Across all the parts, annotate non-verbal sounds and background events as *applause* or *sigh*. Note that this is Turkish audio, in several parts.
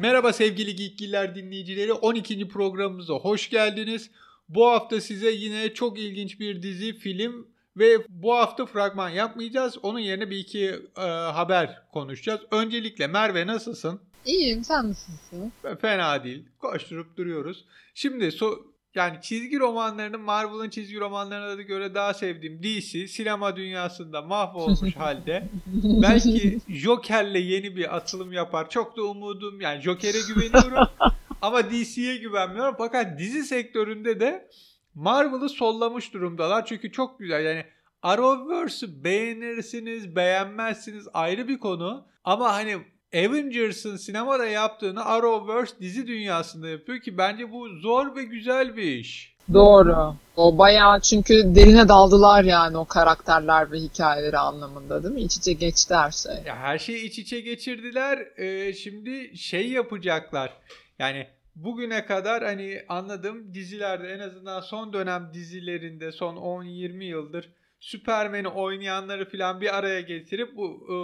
Merhaba sevgili Geekgiller dinleyicileri. 12. programımıza hoş geldiniz. Bu hafta size yine çok ilginç bir dizi, film ve bu hafta fragman yapmayacağız. Onun yerine bir iki e, haber konuşacağız. Öncelikle Merve nasılsın? İyiyim sen nasılsın? Fena değil. Koşturup duruyoruz. Şimdi so yani çizgi romanlarının Marvel'ın çizgi romanlarına da göre daha sevdiğim DC sinema dünyasında mahvolmuş *laughs* halde. Belki Joker'le yeni bir atılım yapar. Çok da umudum yani Joker'e güveniyorum *laughs* ama DC'ye güvenmiyorum. Fakat dizi sektöründe de Marvel'ı sollamış durumdalar. Çünkü çok güzel yani Arrowverse'ü beğenirsiniz, beğenmezsiniz ayrı bir konu. Ama hani Avengers'ın sinemada yaptığını Arrowverse dizi dünyasında yapıyor ki bence bu zor ve güzel bir iş. Doğru. O bayağı çünkü derine daldılar yani o karakterler ve hikayeleri anlamında değil mi? İç içe geçti her şey. Ya her şeyi iç içe geçirdiler. Ee, şimdi şey yapacaklar. Yani bugüne kadar hani anladığım dizilerde en azından son dönem dizilerinde son 10-20 yıldır Superman'i oynayanları falan bir araya getirip bu e,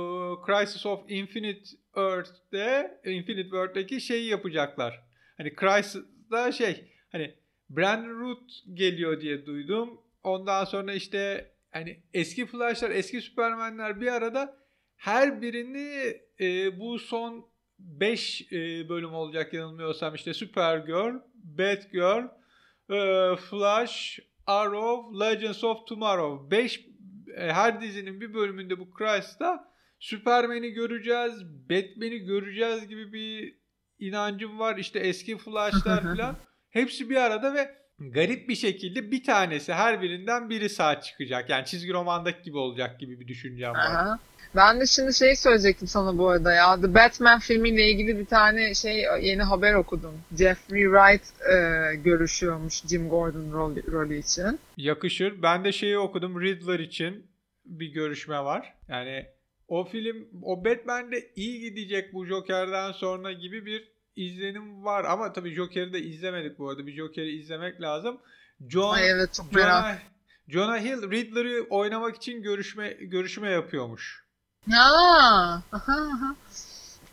Crisis of Infinite Earth'te Infinite World'deki şeyi yapacaklar. Hani Crisis'da şey hani Brandon Root geliyor diye duydum. Ondan sonra işte hani eski Flash'lar, eski Superman'ler bir arada her birini e, bu son 5 e, bölüm olacak yanılmıyorsam işte Supergirl, Batgirl, e, Flash, Arrow, Legends of Tomorrow. 5 e, her dizinin bir bölümünde bu Crisis'ta Superman'i göreceğiz, Batman'i göreceğiz gibi bir inancım var. İşte eski Flash'lar *laughs* falan. Hepsi bir arada ve garip bir şekilde bir tanesi her birinden biri sağ çıkacak. Yani çizgi romandaki gibi olacak gibi bir düşüncem var. Aha. Ben de şimdi şey söyleyecektim sana bu arada ya. The Batman filmiyle ilgili bir tane şey yeni haber okudum. Jeffrey Wright e, görüşüyormuş Jim Gordon rolü, rolü için. Yakışır. Ben de şeyi okudum. Riddler için bir görüşme var. Yani o film o Batman'de iyi gidecek bu Joker'den sonra gibi bir izlenim var. Ama tabii Joker'i de izlemedik bu arada. Bir Joker'i izlemek lazım. John, Ay evet çok Jonah, merak. Jonah Hill Riddler'ı oynamak için görüşme görüşme yapıyormuş. Aha.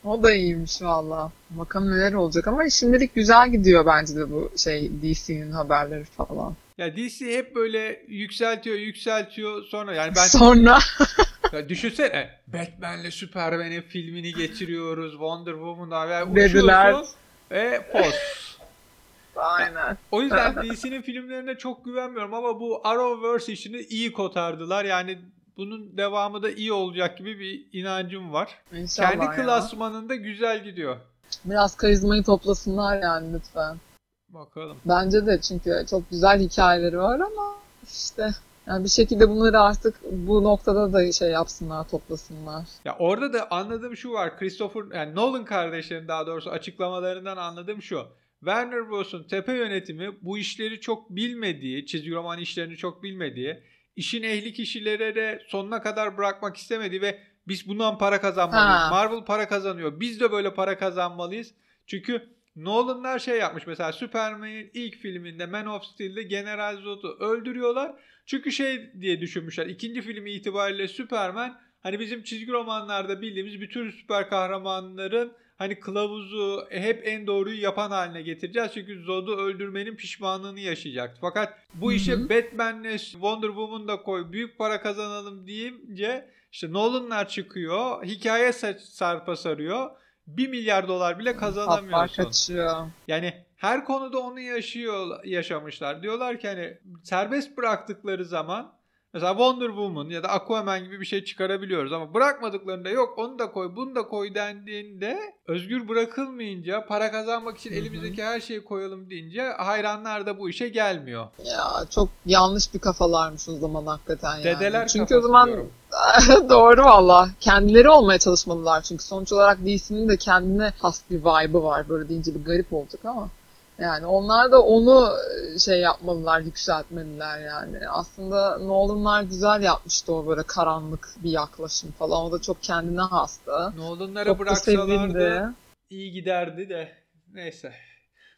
O da iyiymiş valla. Bakalım neler olacak ama şimdilik güzel gidiyor bence de bu şey DC'nin haberleri falan. Ya DC hep böyle yükseltiyor, yükseltiyor sonra yani ben Sonra *laughs* ya düşünsene Batman'le Superman'in filmini geçiriyoruz. Wonder Woman'da ve Dediler. ve poz. aynen. O yüzden DC'nin filmlerine çok güvenmiyorum ama bu Arrowverse işini iyi kotardılar. Yani bunun devamı da iyi olacak gibi bir inancım var. İnşallah Kendi ya. klasmanında güzel gidiyor. Biraz karizmayı toplasınlar yani lütfen. Bakalım. Bence de çünkü çok güzel hikayeleri var ama işte yani bir şekilde bunları artık bu noktada da şey yapsınlar, toplasınlar. Ya orada da anladığım şu var. Christopher yani Nolan kardeşlerin daha doğrusu açıklamalarından anladığım şu. Warner Bros'un tepe yönetimi bu işleri çok bilmediği, çizgi roman işlerini çok bilmediği, işin ehli kişilere de sonuna kadar bırakmak istemediği ve biz bundan para kazanmalıyız. Ha. Marvel para kazanıyor. Biz de böyle para kazanmalıyız. Çünkü Nolan'lar şey yapmış mesela Superman'in ilk filminde Man of Steel'de General Zod'u öldürüyorlar. Çünkü şey diye düşünmüşler. ikinci filmi itibariyle Superman hani bizim çizgi romanlarda bildiğimiz bütün süper kahramanların hani kılavuzu hep en doğruyu yapan haline getireceğiz. Çünkü Zod'u öldürmenin pişmanlığını yaşayacaktı. Fakat bu işe. Batman'le Wonder Woman da koy büyük para kazanalım deyince işte Nolan'lar çıkıyor. Hikaye sa- sarpa sarıyor. 1 milyar dolar bile kazanamıyorsun. kaçıyor. Yani her konuda onu yaşıyor yaşamışlar. Diyorlar ki hani serbest bıraktıkları zaman mesela Wonder Woman ya da Aquaman gibi bir şey çıkarabiliyoruz ama bırakmadıklarında yok onu da koy bunu da koy dendiğinde özgür bırakılmayınca para kazanmak için elimizdeki her şeyi koyalım deyince hayranlar da bu işe gelmiyor. Ya çok yanlış bir kafalarmış o zaman hakikaten yani. Dedeler Çünkü o zaman diyorum. *laughs* doğru valla. Kendileri olmaya çalışmalılar çünkü sonuç olarak DC'nin de kendine has bir vibe'ı var. Böyle deyince bir garip olacak ama. Yani onlar da onu e, şey yapmalılar, yükseltmeliler yani. Aslında Nolan'lar güzel yapmıştı o böyle karanlık bir yaklaşım falan. O da çok kendine hastı. Nolan'lara bıraksalardı iyi giderdi de neyse.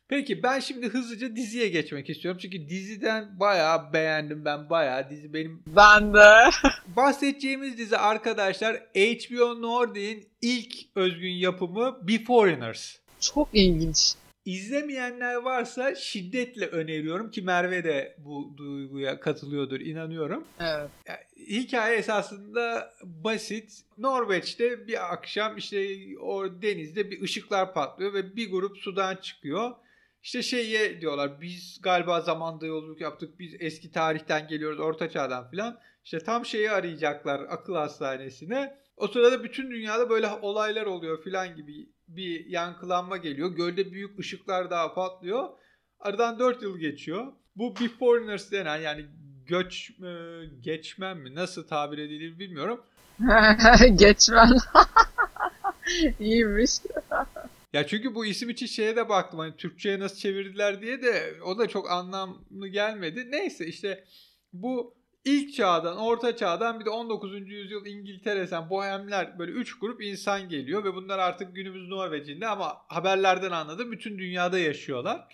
Peki ben şimdi hızlıca diziye geçmek istiyorum. Çünkü diziden bayağı beğendim ben bayağı. Dizi benim Ben de. *laughs* bahsedeceğimiz dizi arkadaşlar HBO Nordic'in ilk özgün yapımı Be Foreigners. Çok ilginç. İzlemeyenler varsa şiddetle öneriyorum ki Merve de bu duyguya katılıyordur inanıyorum. Evet. Yani hikaye esasında basit. Norveç'te bir akşam işte o denizde bir ışıklar patlıyor ve bir grup sudan çıkıyor. İşte şeye diyorlar biz galiba zamanda yolculuk yaptık biz eski tarihten geliyoruz orta çağdan filan. İşte tam şeyi arayacaklar akıl hastanesine. O sırada bütün dünyada böyle olaylar oluyor filan gibi bir yankılanma geliyor. Gölde büyük ışıklar daha patlıyor. Aradan 4 yıl geçiyor. Bu Beforeigners denen yani göç e, geçmen mi nasıl tabir edilir bilmiyorum. *laughs* Geçmen. *laughs* İyiymiş. Ya çünkü bu isim için şeye de baktım hani Türkçe'ye nasıl çevirdiler diye de o da çok anlamlı gelmedi. Neyse işte bu ilk çağdan, orta çağdan bir de 19. yüzyıl İngiltere'sen bohemler böyle üç grup insan geliyor ve bunlar artık günümüz Norveç'inde ama haberlerden anladım bütün dünyada yaşıyorlar.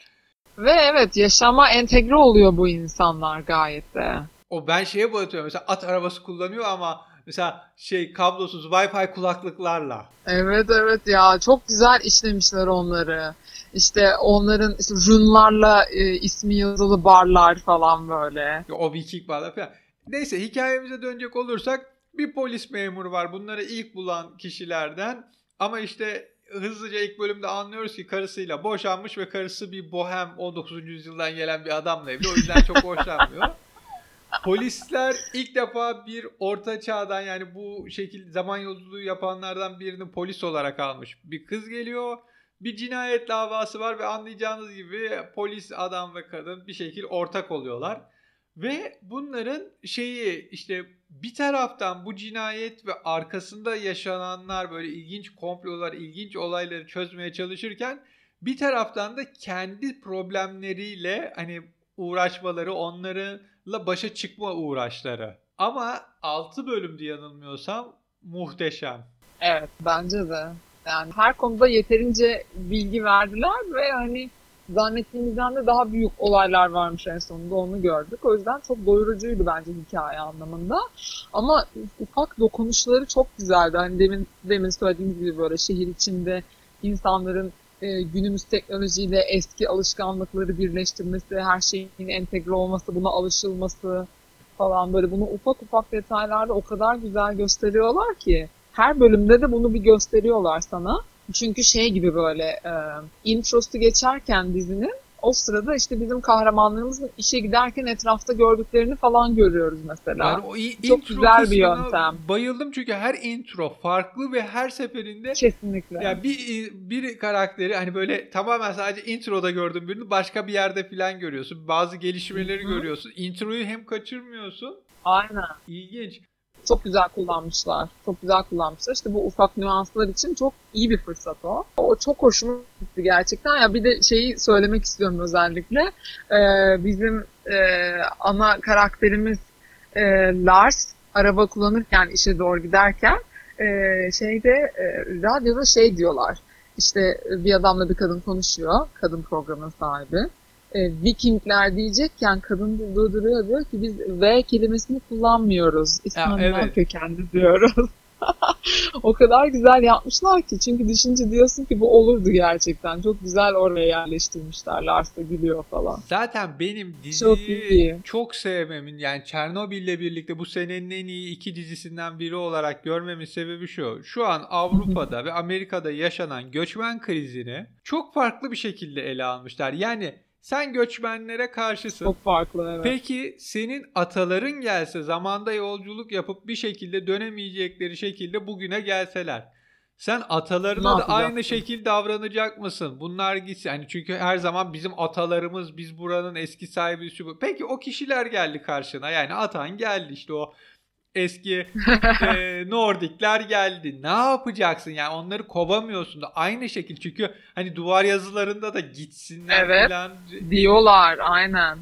Ve evet yaşama entegre oluyor bu insanlar gayet de. O ben şeye batıyorum mesela at arabası kullanıyor ama mesela şey kablosuz Wi-Fi kulaklıklarla. Evet evet ya çok güzel işlemişler onları. İşte onların işte runlarla e, ismi yazılı barlar falan böyle. O Viking bağlar falan. Neyse hikayemize dönecek olursak bir polis memuru var. Bunları ilk bulan kişilerden. Ama işte hızlıca ilk bölümde anlıyoruz ki karısıyla boşanmış ve karısı bir bohem 19. yüzyıldan gelen bir adamla evli. O yüzden çok hoşlanmıyor. *laughs* Polisler ilk defa bir orta çağdan yani bu şekilde zaman yolculuğu yapanlardan birini polis olarak almış. Bir kız geliyor. Bir cinayet davası var ve anlayacağınız gibi polis adam ve kadın bir şekilde ortak oluyorlar. Ve bunların şeyi işte bir taraftan bu cinayet ve arkasında yaşananlar böyle ilginç komplolar, ilginç olayları çözmeye çalışırken bir taraftan da kendi problemleriyle hani uğraşmaları, onlarla başa çıkma uğraşları. Ama 6 bölümde yanılmıyorsam muhteşem. Evet bence de. Yani her konuda yeterince bilgi verdiler ve hani zannettiğimizden de daha büyük olaylar varmış en sonunda onu gördük. O yüzden çok doyurucuydu bence hikaye anlamında. Ama ufak dokunuşları çok güzeldi. Hani demin demin söylediğimiz gibi böyle şehir içinde insanların e, günümüz teknolojiyle eski alışkanlıkları birleştirmesi, her şeyin entegre olması, buna alışılması falan böyle bunu ufak ufak detaylarda o kadar güzel gösteriyorlar ki her bölümde de bunu bir gösteriyorlar sana. Çünkü şey gibi böyle e, introsu geçerken dizinin o sırada işte bizim kahramanlarımızın işe giderken etrafta gördüklerini falan görüyoruz mesela. Yani o Çok güzel bir yöntem. Bayıldım çünkü her intro farklı ve her seferinde Kesinlikle. ya bir bir karakteri hani böyle tamamen sadece introda gördüğün birini başka bir yerde falan görüyorsun. Bazı gelişmeleri Hı hı. görüyorsun. Introyu hem kaçırmıyorsun. Aynen. İlginç. Çok güzel kullanmışlar. Çok güzel kullanmışlar. İşte bu ufak nüanslar için çok iyi bir fırsat o. O çok hoşuma gitti gerçekten. Ya bir de şeyi söylemek istiyorum özellikle. Ee, bizim e, ana karakterimiz e, Lars araba kullanırken işe doğru giderken e, şeyde e, radyoda şey diyorlar. İşte bir adamla bir kadın konuşuyor. Kadın programın sahibi. E, Vikingler diyecekken kadın durduruyor diyor ki biz V kelimesini kullanmıyoruz. İskandinav evet. kökenli diyoruz. *laughs* o kadar güzel yapmışlar ki çünkü düşünce diyorsun ki bu olurdu gerçekten. Çok güzel oraya yerleştirmişler. Lars da gülüyor falan. Zaten benim Çok diziyi iyi. çok sevmemin yani Çernobil'le birlikte bu senenin en iyi iki dizisinden biri olarak görmemin sebebi şu. Şu an Avrupa'da ve Amerika'da yaşanan göçmen krizini çok farklı bir şekilde ele almışlar. Yani sen göçmenlere karşısın. Çok farklı evet. Peki senin ataların gelse zamanda yolculuk yapıp bir şekilde dönemeyecekleri şekilde bugüne gelseler. Sen Ne atalarına da aynı şekilde davranacak mısın? Bunlar gitsin. Hani çünkü her zaman bizim atalarımız, biz buranın eski sahibi şu. Peki o kişiler geldi karşına. Yani atan geldi işte o eski *laughs* e, Nordikler geldi. Ne yapacaksın? Yani onları kovamıyorsun da aynı şekilde. Çünkü hani duvar yazılarında da gitsinler Evet. falan Diyorlar aynen.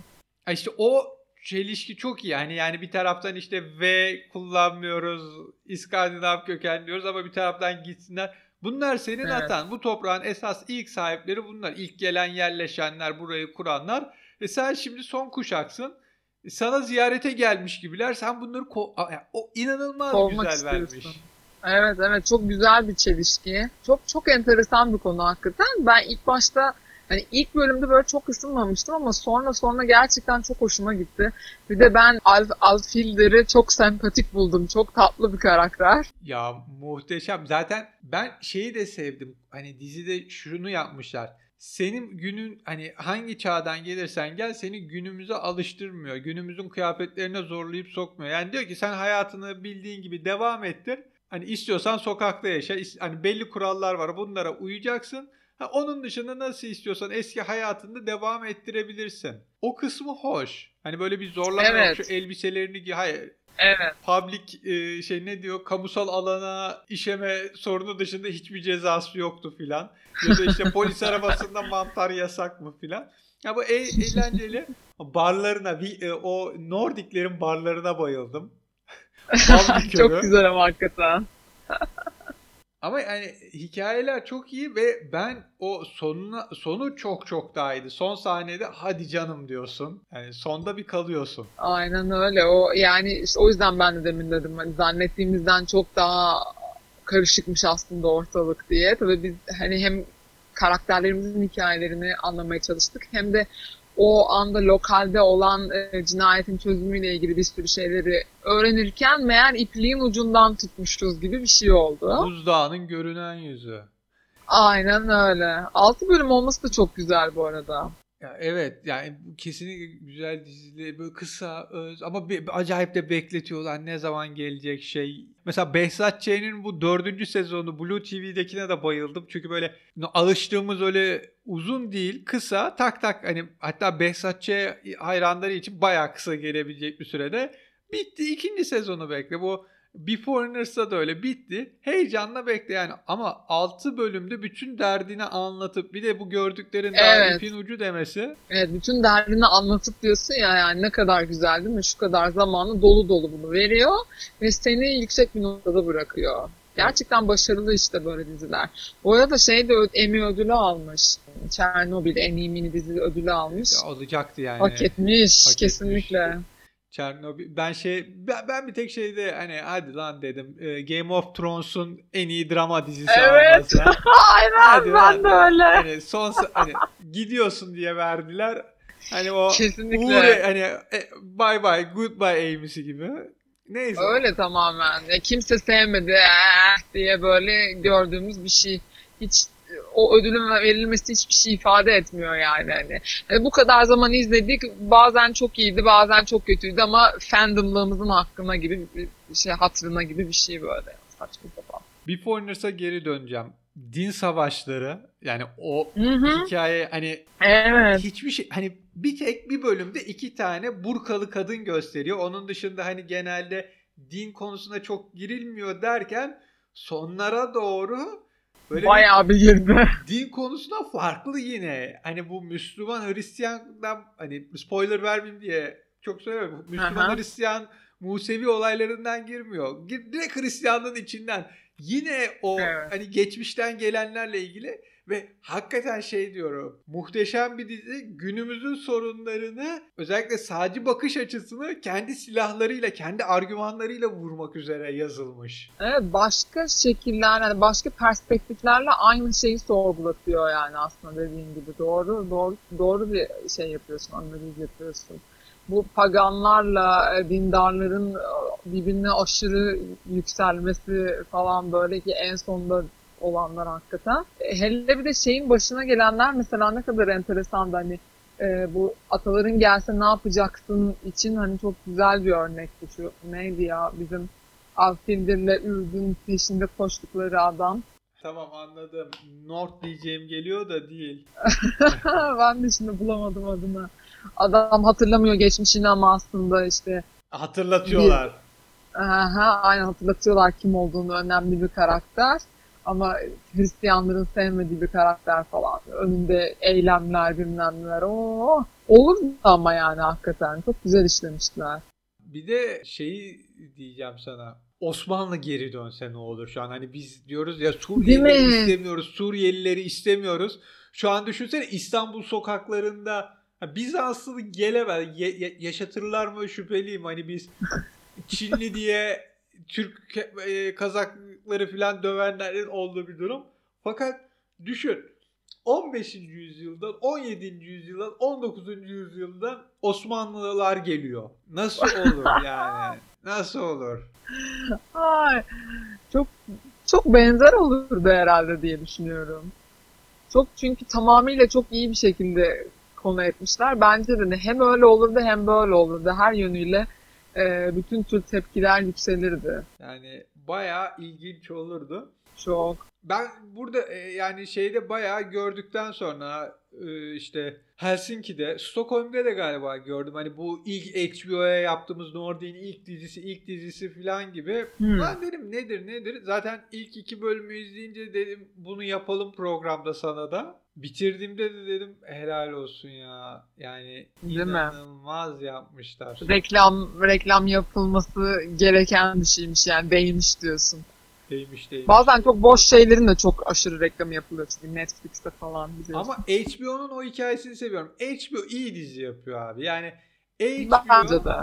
İşte o çelişki çok iyi. Yani yani bir taraftan işte V kullanmıyoruz, İskandinav köken diyoruz ama bir taraftan gitsinler. Bunlar senin Evet. atan. Bu toprağın esas ilk sahipleri bunlar. İlk gelen yerleşenler, burayı kuranlar. E sen şimdi son kuşaksın. Sana ziyarete gelmiş gibiler. Sen bunları ko- o inanılmaz Kovmak güzel istiyorsun. vermiş. Evet evet çok güzel bir çelişki. Çok çok enteresan bir konu hakikaten. Ben ilk başta hani ilk bölümde böyle çok ısınmamıştım ama sonra sonra gerçekten çok hoşuma gitti. Bir de ben Alf, Alfilder'i çok sempatik buldum. Çok tatlı bir karakter. Ya muhteşem. Zaten ben şeyi de sevdim. Hani dizide şunu yapmışlar. Senin günün hani hangi çağdan gelirsen gel seni günümüze alıştırmıyor. Günümüzün kıyafetlerine zorlayıp sokmuyor. Yani diyor ki sen hayatını bildiğin gibi devam ettir. Hani istiyorsan sokakta yaşa. Hani belli kurallar var. Bunlara uyacaksın. Ha, onun dışında nasıl istiyorsan eski hayatında devam ettirebilirsin. O kısmı hoş. Hani böyle bir zorlama. Evet. Şu elbiselerini giy. Hayır Evet. public e, şey ne diyor kamusal alana işeme sorunu dışında hiçbir cezası yoktu filan. Ya da işte polis *laughs* arabasında mantar yasak mı filan. Ya bu e- eğlenceli. Barlarına e, o Nordiklerin barlarına bayıldım. *laughs* Çok güzel ama hakikaten. *laughs* Ama yani hikayeler çok iyi ve ben o sonuna sonu çok çok daha iyiydi. Son sahnede hadi canım diyorsun. Yani sonda bir kalıyorsun. Aynen öyle. O yani işte o yüzden ben de demin dedim hani zannettiğimizden çok daha karışıkmış aslında ortalık diye. Tabii biz hani hem karakterlerimizin hikayelerini anlamaya çalıştık hem de o anda lokalde olan e, cinayetin çözümüyle ilgili bir sürü şeyleri öğrenirken meğer ipliğin ucundan tutmuşuz gibi bir şey oldu. Buzdağının görünen yüzü. Aynen öyle. 6 bölüm olması da çok güzel bu arada. Ya evet yani kesinlikle güzel dizileri böyle kısa öz ama be- acayip de bekletiyorlar ne zaman gelecek şey. Mesela Behzat Ç'nin bu dördüncü sezonu Blue TV'dekine de bayıldım. Çünkü böyle alıştığımız öyle uzun değil kısa tak tak hani hatta Behzat Ç hayranları için bayağı kısa gelebilecek bir sürede bitti. ikinci sezonu bekle bu Beforeigners'da da öyle bitti. Heyecanla bekle yani ama 6 bölümde bütün derdini anlatıp bir de bu gördüklerin daha Evet. ipin ucu demesi Evet bütün derdini anlatıp diyorsun ya yani ne kadar güzel değil mi? Şu kadar zamanı dolu dolu bunu veriyor ve seni yüksek bir noktada bırakıyor. Gerçekten başarılı işte böyle diziler. Bu arada şey de Emmy ödülü almış. Çernobil en iyi mini dizi ödülü almış. Ya olacaktı yani. Hak etmiş Hak kesinlikle. etmiş. Çernobil. Ben şey ben, ben bir tek şeyde hani hadi lan dedim. e, Game of Thrones'un en iyi drama dizisi Evet. *laughs* Aynen Hadi ben de öyle. hani son hani gidiyorsun diye verdiler. Hani o Kesinlikle. Uğur hani e, bye bye goodbye Amy'si gibi. Neyse. Öyle tamamen. Ya kimse sevmedi eh diye böyle gördüğümüz bir şey. Hiç o ödülün verilmesi hiçbir şey ifade etmiyor yani. Hani. Hani bu kadar zaman izledik. Bazen çok iyiydi, bazen çok kötüydü ama fandomlığımızın hakkına gibi bir şey, hatırına gibi bir şey böyle. Saçma sapan. Beforeigners'a geri döneceğim. Din savaşları yani o Hı hı. hikaye hani Evet. hiçbir şey hani bir tek bir bölümde iki tane burkalı kadın gösteriyor. Onun dışında hani genelde din konusuna çok girilmiyor derken sonlara doğru böyle Bayağı bir girdi. *laughs* din konusuna farklı yine. Hani bu Müslüman Hristiyan'dan hani spoiler vermeyeyim diye çok söylemiyorum. Müslüman Aha. Hristiyan Musevi olaylarından girmiyor. Gir- Direkt Hristiyanlığın içinden. Yine o Evet. hani geçmişten gelenlerle ilgili ve hakikaten şey diyorum. Muhteşem bir dizi günümüzün sorunlarını özellikle sağcı bakış açısını kendi silahlarıyla, kendi argümanlarıyla vurmak üzere yazılmış. Evet, başka şekiller, yani başka perspektiflerle aynı şeyi sorgulatıyor yani aslında dediğin gibi. Doğru, doğru, doğru bir şey yapıyorsun, analiz yapıyorsun. Bu paganlarla e, dindarların e, birbirine aşırı yükselmesi falan böyle ki en sonunda olanlar hakikaten. E, Hele bir de şeyin başına gelenler mesela ne kadar enteresan hani e, bu ataların gelse ne yapacaksın için hani çok güzel bir örnekti şu neydi ya bizim Alfildir'le Ürdün peşinde koştukları adam. Tamam anladım. North diyeceğim geliyor da değil. *laughs* ben de şimdi bulamadım adını. Adam hatırlamıyor geçmişini ama aslında işte Hatırlatıyorlar. aha, aynen hatırlatıyorlar kim olduğunu önemli bir karakter. Ama Hristiyanların sevmediği bir karakter falan. Önünde eylemler bilmem neler. Oo, olur mu ama yani hakikaten. Çok güzel işlemişler. Bir de şeyi diyeceğim sana. Osmanlı geri dönse ne olur şu an? Hani biz diyoruz ya Suriyelileri istemiyoruz, Suriyelileri istemiyoruz. Şu an düşünsene İstanbul sokaklarında Bizanslı gelemez. Ye- yaşatırlar mı şüpheliyim. Hani biz *laughs* Çinli diye Türk e, Kazakları falan dövenlerin olduğu bir durum. Fakat düşün 15. yüzyıldan 17. yüzyıldan 19. yüzyıldan Osmanlılar geliyor. Nasıl olur *laughs* yani? Nasıl olur? Ay, çok çok benzer olurdu herhalde diye düşünüyorum. Çok çünkü tamamıyla çok iyi bir şekilde konu etmişler. Bence de hem öyle olurdu hem böyle olurdu. Her yönüyle e, bütün tür tepkiler yükselirdi. Yani bayağı ilginç olurdu. Çok. Ben burada e, yani şeyde bayağı gördükten sonra işte Helsinki'de, Stockholm'da da galiba gördüm. Hani bu ilk HBO'ya yaptığımız Nordi'nin ilk dizisi, ilk dizisi falan gibi. Hmm. Ben dedim nedir nedir? Zaten ilk iki bölümü izleyince dedim bunu yapalım programda sana da. Bitirdiğimde de dedim helal olsun ya. Yani Değil mi? inanılmaz yapmışlar. Reklam reklam yapılması gereken bir şeymiş yani değmiş diyorsun. Değmiş değmiş. Bazen çok boş şeylerin de çok aşırı reklamı yapılıyor çünkü Netflix'te falan biliyorsun. Ama HBO'nun o hikayesini seviyorum. HBO iyi dizi yapıyor abi. Yani HBO Bence de.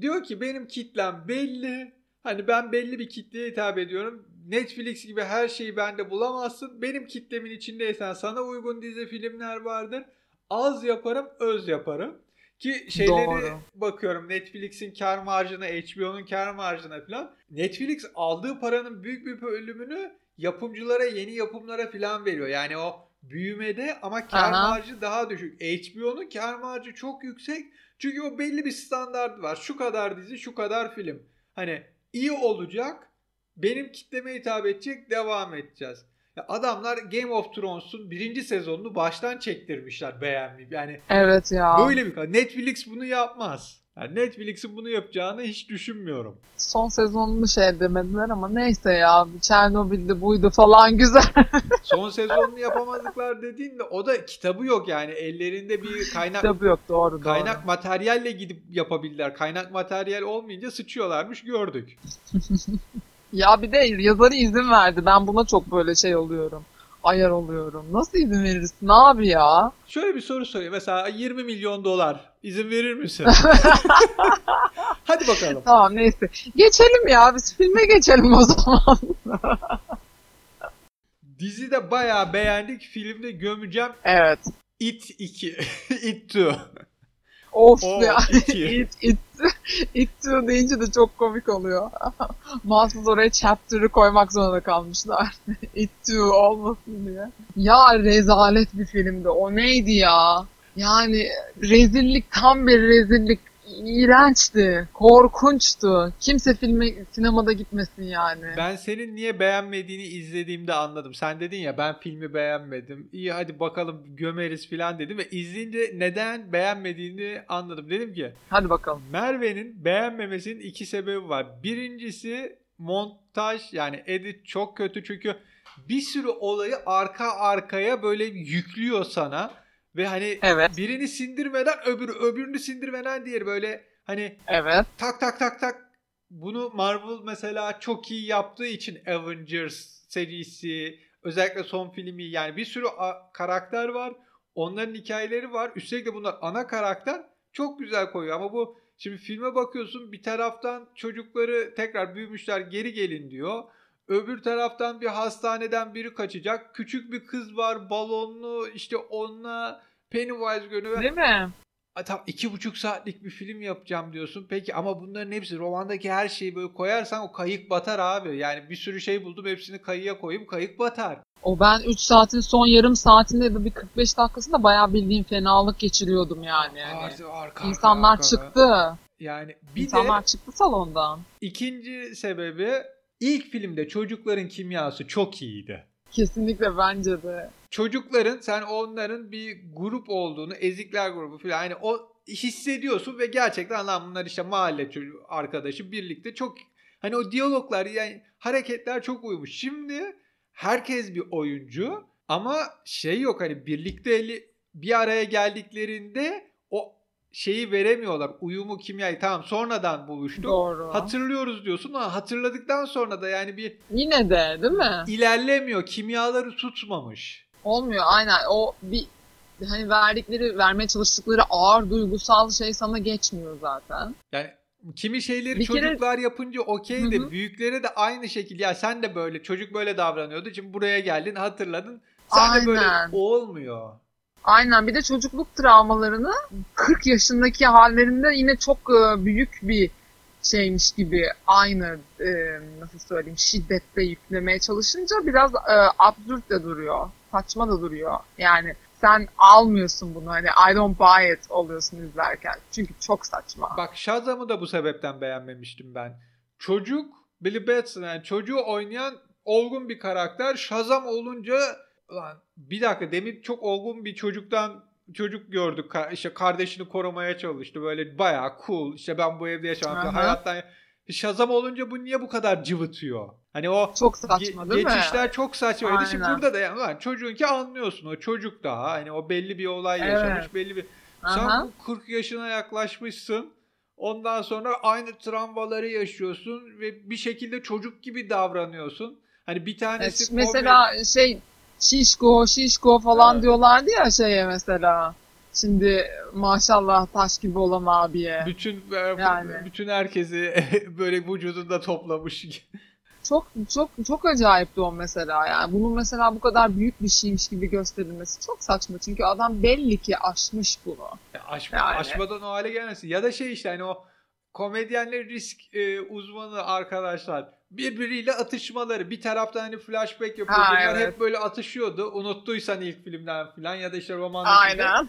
diyor ki benim kitlem belli. Hani ben belli bir kitleye hitap ediyorum. Netflix gibi her şeyi bende bulamazsın. Benim kitlemin içindeysen sana uygun dizi filmler vardır. Az yaparım, öz yaparım. Ki şeyleri Doğru. bakıyorum Netflix'in kar marjına, HBO'nun kar marjına falan. Netflix aldığı paranın büyük bir bölümünü yapımcılara, yeni yapımlara falan veriyor. Yani o büyümede ama kar Aha. marjı daha düşük. HBO'nun kar marjı çok yüksek. Çünkü o belli bir standart var. Şu kadar dizi, şu kadar film. Hani iyi olacak, benim kitleme hitap edecek, devam edeceğiz. Adamlar Game of Thrones'un birinci sezonunu baştan çektirmişler beğenmeyip. Yani Evet ya. böyle bir Netflix bunu yapmaz. Yani Netflix'in bunu yapacağını hiç düşünmüyorum. Son sezonunu şey demediler ama neyse ya. Çernobil'de buydu falan güzel. *laughs* Son sezonunu yapamadıklar dediğinde o da kitabı yok yani ellerinde bir kaynak Tabii yok doğru doğru. kaynak materyalle gidip yapabildiler. Kaynak materyal olmayınca sıçıyorlarmış gördük. *laughs* Ya bir de yazarı izin verdi. Ben buna çok böyle şey oluyorum. Ayar oluyorum. Nasıl izin verirsin abi ya? Şöyle bir soru sorayım. Mesela 20 milyon dolar izin verir misin? *laughs* Hadi bakalım. Tamam neyse. Geçelim ya biz filme geçelim o zaman. *laughs* Dizide bayağı beğendik. Filmde gömeceğim. evet. It 2. *laughs* It 2. Of O ya. 2. *laughs* It, it, it too deyince de çok komik oluyor. *laughs* Mahsus oraya chapter'ı koymak zorunda kalmışlar. *laughs* it too olmasın diye. Ya rezalet bir filmdi. O neydi ya? Yani rezillik tam bir rezillik. İğrençti. Korkunçtu. Kimse filme sinemada gitmesin yani. Ben senin niye beğenmediğini izlediğimde anladım. Sen dedin ya ben filmi beğenmedim. İyi hadi bakalım gömeriz falan dedim ve izleyince neden beğenmediğini anladım. Dedim ki Hadi bakalım. Merve'nin beğenmemesinin iki sebebi var. Birincisi montaj yani edit çok kötü çünkü bir sürü olayı arka arkaya böyle yüklüyor sana ve hani Evet. birini sindirmeden öbürü öbürünü sindirmeden diğeri böyle hani Evet. tak tak tak tak bunu Marvel mesela çok iyi yaptığı için Avengers serisi özellikle son filmi yani bir sürü karakter var. Onların hikayeleri var. Üstelik de bunlar ana karakter çok güzel koyuyor ama bu şimdi filme bakıyorsun bir taraftan çocukları tekrar büyümüşler geri gelin diyor. Öbür taraftan bir hastaneden biri kaçacak. Küçük bir kız var balonlu işte onunla Pennywise görünüyor. Değil mi? A, Tamam iki buçuk saatlik bir film yapacağım diyorsun. Peki ama bunların hepsi romandaki her şeyi böyle koyarsan o kayık batar abi. Yani bir sürü şey buldum hepsini kayığa koyayım kayık batar. O ben 3 saatin son yarım saatinde de bir 45 dakikasında bayağı bildiğim fenalık geçiriyordum yani. Yani Arka, arka, İnsanlar arka. çıktı. Yani bir İnsanlar de çıktı salondan. ikinci sebebi ilk filmde çocukların kimyası çok iyiydi. Kesinlikle bence de. Çocukların sen onların bir grup olduğunu, ezikler grubu falan yani o hissediyorsun ve gerçekten lan bunlar işte mahalle çocuğu arkadaşı birlikte çok hani o diyaloglar yani hareketler çok uymuş. Şimdi herkes bir oyuncu ama şey yok hani birlikte bir araya geldiklerinde o şeyi veremiyorlar. Uyumu kimyayı tamam sonradan buluştuk. Doğru. Hatırlıyoruz diyorsun ama hatırladıktan sonra da yani bir Yine de değil mi? ilerlemiyor. Kimyaları tutmamış. Olmuyor aynen. O bir hani verdikleri, vermeye çalıştıkları ağır duygusal şey sana geçmiyor zaten. Yani kimi şeyleri Bir kere- çocuklar yapınca okey de büyüklere de aynı şekilde ya sen de böyle çocuk böyle davranıyordu. Şimdi buraya geldin hatırladın. Sen de böyle Aynen. olmuyor. Aynen bir de çocukluk travmalarını 40 yaşındaki hallerinde yine çok e, büyük bir şeymiş gibi aynı e, nasıl söyleyeyim şiddette yüklemeye çalışınca biraz e, absürt de duruyor. Saçma da duruyor. Yani sen almıyorsun bunu hani I don't buy it oluyorsun izlerken. Çünkü çok saçma. Bak Shazam'ı da bu sebepten beğenmemiştim ben. Çocuk Billy Batson yani çocuğu oynayan olgun bir karakter. Shazam olunca lan bir dakika demin çok olgun bir çocuktan çocuk gördük. İşte kardeşini korumaya çalıştı. Böyle bayağı cool. İşte ben bu evde yaşamam. Hayattan Shazam olunca bu niye bu kadar cıvıtıyor? Hani o Çok ge- saçma değil mi? geçişler çok saçmaydı. Şimdi Aynen. burada da yani lan çocuğunki anlıyorsun. O çocuk daha. Hani o belli bir olay Evet. yaşamış. Belli bir sen Aha. bu 40 yaşına yaklaşmışsın. Ondan sonra aynı travmaları yaşıyorsun ve bir şekilde çocuk gibi davranıyorsun. Hani bir tanesi mesela şey şişko şişko falan Evet. diyorlardı ya şeye mesela. Şimdi maşallah taş gibi olan abiye. bütün Yani. bütün herkesi *laughs* böyle vücudunda toplamış. *laughs* Çok çok çok acayipti o mesela yani. Bunun mesela bu kadar büyük bir şeymiş gibi gösterilmesi çok saçma. Çünkü adam belli ki aşmış bunu. Aşma, Yani. Aşmadan o hale gelmesin. Ya da şey işte hani o komedyenler risk e, uzmanı arkadaşlar birbiriyle atışmaları. Bir taraftan hani flashback yapıyor. Ha, Bunlar evet. hep böyle atışıyordu. Unuttuysan ilk filmden falan ya da işte roman Aynen.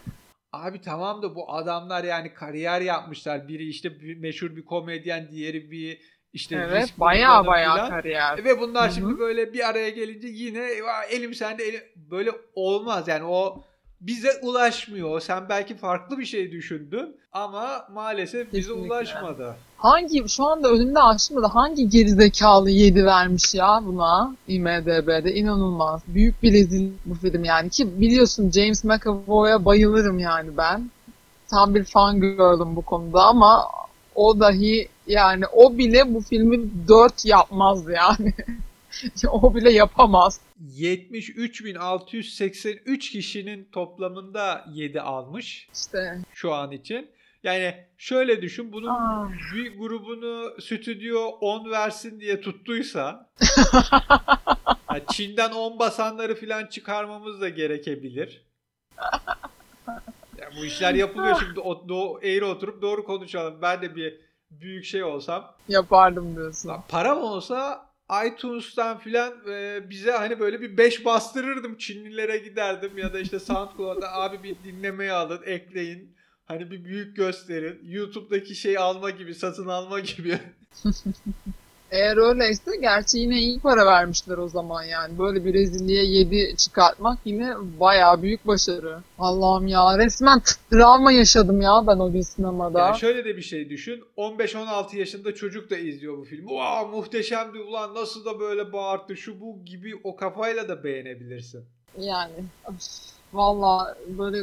Abi tamam da bu adamlar yani kariyer yapmışlar. Biri işte bir, meşhur bir komedyen, diğeri bir işte Evet baya baya kariyer. Ve bunlar Hı hı. şimdi böyle bir araya gelince yine "Vay, elim sende elim böyle olmaz yani o bize ulaşmıyor. Sen belki farklı bir şey düşündün ama maalesef bize Kesinlikle. ulaşmadı. Hangi şu anda önümde açmadı hangi gerizekalı 7 vermiş ya buna IMDB'de inanılmaz. Büyük bir rezil bu film yani ki biliyorsun James McAvoy'a bayılırım yani ben. Tam bir fangirl'üm bu konuda ama o dahi yani o bile bu filmi 4 yapmaz yani. *laughs* *laughs* o bile yapamaz. 73.683 kişinin toplamında 7 almış İşte. şu an için. Yani şöyle düşün bunun Aa. bir grubunu stüdyo 10 versin diye tuttuysa *laughs* yani Çin'den 10 basanları falan çıkarmamız da gerekebilir. Yani bu işler yapılıyor şimdi o, do, eğri oturup doğru konuşalım. Ben de bir büyük şey olsam Yapardım diyorsun. lan param olsa iTunes'tan filan e, bize hani böyle bir 5 bastırırdım. Çinlilere giderdim ya da işte SoundCloud'da *laughs* abi bir dinlemeye alın, ekleyin. Hani bir büyük gösterin. YouTube'daki şey alma gibi, satın alma gibi. *laughs* Eğer öyleyse gerçi yine iyi para vermişler o zaman yani. Böyle bir rezilliğe 7 çıkartmak yine bayağı büyük başarı. Allah'ım ya resmen travma yaşadım ya ben o gün sinemada. Yani şöyle de bir şey düşün. 15-16 yaşında çocuk da izliyor bu filmi. Vaa muhteşemdi ulan nasıl da böyle bağırttı şu bu gibi o kafayla da beğenebilirsin. Yani valla böyle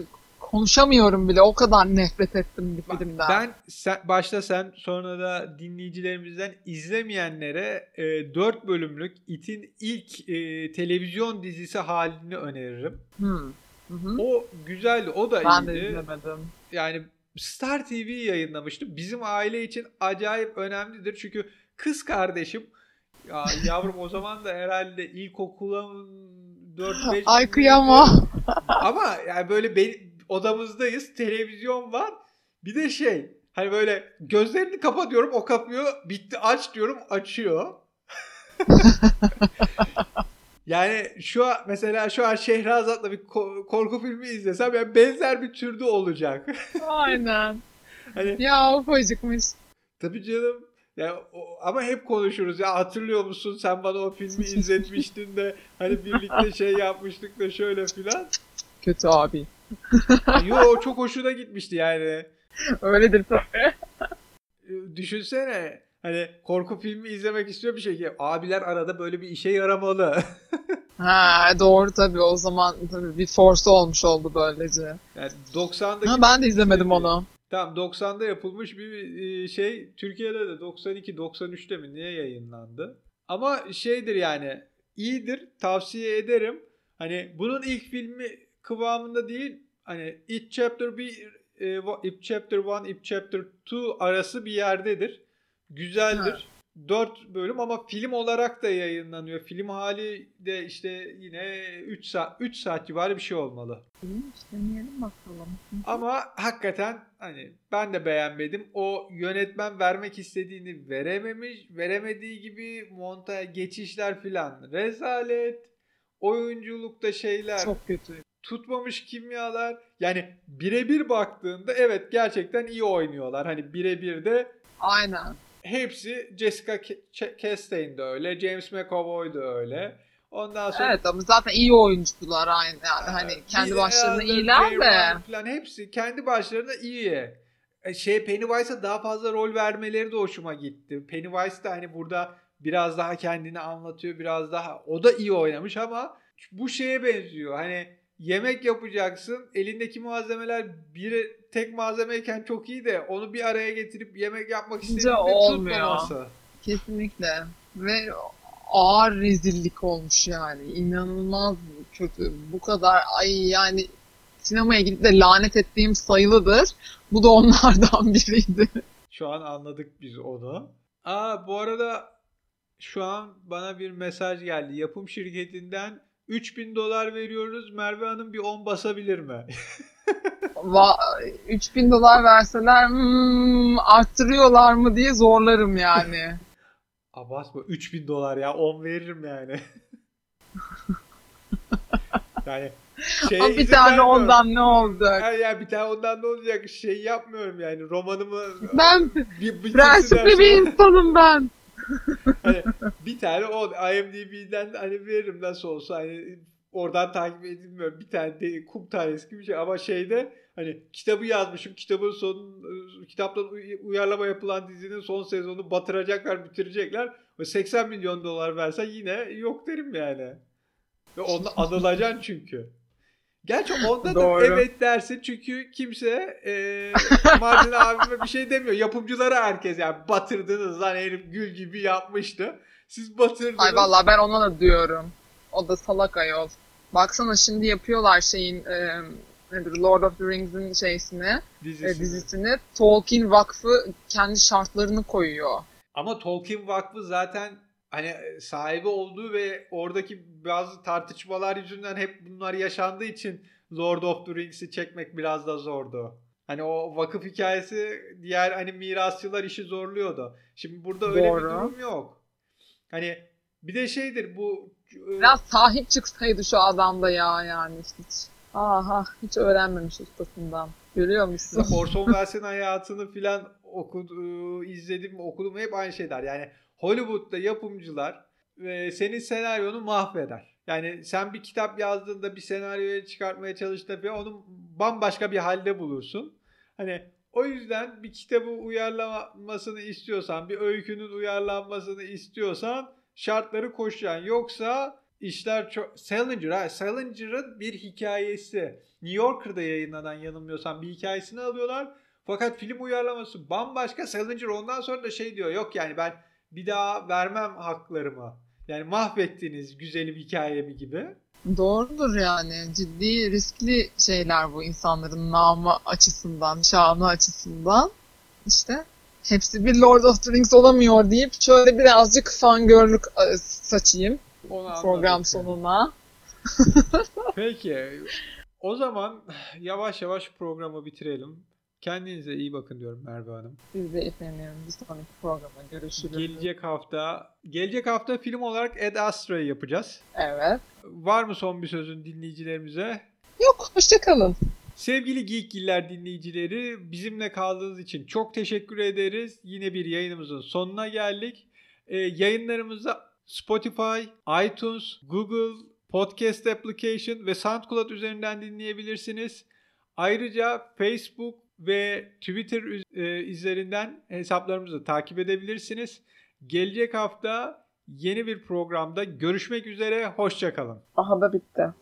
konuşamıyorum bile o kadar nefret ettim bir filmden. Ben sen, başta sen sonra da dinleyicilerimizden izlemeyenlere e, 4 bölümlük İT'in ilk e, televizyon dizisi halini öneririm. Hmm. O güzeldi, o da Ben de iyiydi. izlemedim. Yani Star TV yayınlamıştı. Bizim aile için acayip önemlidir. Çünkü kız kardeşim ya *laughs* yavrum o zaman da herhalde ilkokula 4-5 Ay kıyamam. ama yani böyle be- odamızdayız. Televizyon var. Bir de şey hani böyle gözlerini kapatıyorum o kapıyor. Bitti aç diyorum açıyor. *laughs* yani şu an mesela şu an Şehrazat'la bir ko- korku filmi izlesem yani benzer bir türde olacak. *laughs* Aynen. hani Ya ufacıkmış. tabii canım ya o- ama hep konuşuruz ya hatırlıyor musun sen bana o filmi *laughs* izletmiştin de hani birlikte şey yapmıştık da şöyle filan. Kötü abi. *laughs* Yo çok hoşuna gitmişti yani. Öyledir tabii. Ee, Düşünsene hani korku filmi izlemek istiyor bir ki abiler arada böyle bir işe yaramalı. *laughs* Ha doğru tabii o zaman tabii bir force olmuş oldu böylece. yani 90'daki Ha, ben de izlemedim onu. Tamam 90'da yapılmış bir e, şey Türkiye'de de 92 93'te mi niye yayınlandı? Ama şeydir yani iyidir tavsiye ederim. Hani bunun ilk filmi kıvamında değil hani It Chapter 1 e, Ip Chapter 1, Ip Chapter 2 arası bir yerdedir. Güzeldir. Ha. 4 bölüm ama film olarak da yayınlanıyor. Film hali de işte yine 3 saat 3 saat civarı bir şey olmalı. İyiymiş deneyelim bakalım. Ama hakikaten hani ben de beğenmedim. O yönetmen vermek istediğini verememiş. Veremediği gibi monta geçişler filan rezalet. Oyunculukta şeyler Çok kötü. Tutmamış kimyalar. Yani birebir baktığında evet gerçekten iyi oynuyorlar. Hani birebir de Aynen. hepsi Jessica Chastain de öyle, James McAvoy da öyle. Ondan sonra Evet ama zaten iyi oyuncular aynı yani hani kendi başlarına iyiler de. Falan hepsi kendi başlarına iyi. E, Şey Pennywise'a daha fazla rol vermeleri de hoşuma gitti. Pennywise de hani burada biraz daha kendini anlatıyor, biraz daha o da iyi oynamış ama bu şeye benziyor. Hani yemek yapacaksın, elindeki malzemeler bir tek malzemeyken çok iyi de onu bir araya getirip yemek yapmak istediğinde olmuyor. tutmaması. Kesinlikle. Ve ağır rezillik olmuş yani. İnanılmaz kötü. Bu kadar ay yani sinemaya gidip de lanet ettiğim sayılıdır. Bu da onlardan *laughs* biriydi. Şu an anladık biz onu. Aa bu arada şu an bana bir mesaj geldi. Yapım şirketinden 3000 dolar veriyoruz. Merve Hanım bir 10 basabilir mi? *laughs* Va 3000 dolar verseler hmm, arttırıyorlar mı diye zorlarım yani. Aa basma 3000 dolar ya 10 veririm yani. *laughs* yani Ama bir tane vermiyorum. ondan ne olacak? Ha ya bir tane ondan ne olacak? Şey yapmıyorum yani romanımı Ben bir, bir prensipli bir insanım ben. *laughs* *laughs* hani bir tane o IMDb'den hani veririm nasıl olsa hani oradan takip edilmiyor. Bir tane de kum tanesi gibi bir şey ama şeyde hani kitabı yazmışım. Kitabın son kitaptan uy- uyarlama yapılan dizinin son sezonu batıracaklar, bitirecekler. Ve 80 milyon dolar versen yine yok derim yani. Ve onda anılacaksın çünkü. Gerçi onda da Doğru. evet dersin çünkü kimse e, Mardin *laughs* abime bir şey demiyor. Yapımcılara herkes yani batırdınız lan herif gül gibi yapmıştı. Siz batırdınız. Ay vallahi ben ona da diyorum. O da salak ayol. Baksana şimdi yapıyorlar şeyin e, nedir Lord of the Rings'in şeysini, e, dizisini. dizisini. Tolkien Vakfı kendi şartlarını koyuyor. Ama Tolkien Vakfı zaten hani sahibi olduğu ve oradaki bazı tartışmalar yüzünden hep bunlar yaşandığı için Lord of the Rings'i çekmek biraz da zordu. Hani o vakıf hikayesi diğer hani mirasçılar işi zorluyordu. Şimdi burada öyle bir Doğru. durum yok. Hani bir de şeydir bu e, Biraz sahip çıksaydı şu adam da ya yani hiç. Aha hiç öğrenmemiş ustasından. Görüyor musun? Orson Welles'in hayatını filan okudu, izledim, okudum hep aynı şeyler. Yani Hollywood'da yapımcılar e, senin senaryonu mahveder. Yani sen bir kitap yazdığında bir senaryoya çıkartmaya çalıştığında falan onu bambaşka bir halde bulursun. Hani o yüzden bir kitabı uyarlanmasını istiyorsan, bir öykünün uyarlanmasını istiyorsan şartları koşacaksın. Yoksa işler çok... Salinger, ha, Salinger'ın bir hikayesi. New Yorker'da yayınlanan yanılmıyorsam bir hikayesini alıyorlar. Fakat film uyarlaması bambaşka. Salinger ondan sonra da şey diyor. Yok yani ben bir daha vermem haklarımı. Yani mahvettiniz güzelim hikayemi gibi. Doğrudur yani. Ciddi riskli şeyler bu insanların namı açısından, şanı açısından. İşte hepsi bir Lord of the Rings olamıyor deyip şöyle birazcık fangirlük e, saçayım Onu program sonuna. Peki. O zaman yavaş yavaş programı bitirelim. Kendinize iyi bakın diyorum Merve Hanım. Biz de efendim bir sonraki programa görüşürüz. Gelecek hafta gelecek hafta film olarak Ed Astra'yı yapacağız. Evet. Var mı son bir sözün dinleyicilerimize? Yok hoşçakalın. Sevgili Geekgiller dinleyicileri bizimle kaldığınız için çok teşekkür ederiz. Yine bir yayınımızın sonuna geldik. Ee, yayınlarımızı Spotify, iTunes, Google, Podcast Application ve SoundCloud üzerinden dinleyebilirsiniz. Ayrıca Facebook ve Twitter e, üzerinden hesaplarımızı takip edebilirsiniz. Gelecek hafta yeni bir programda görüşmek üzere. Hoşçakalın. Aha da bitti.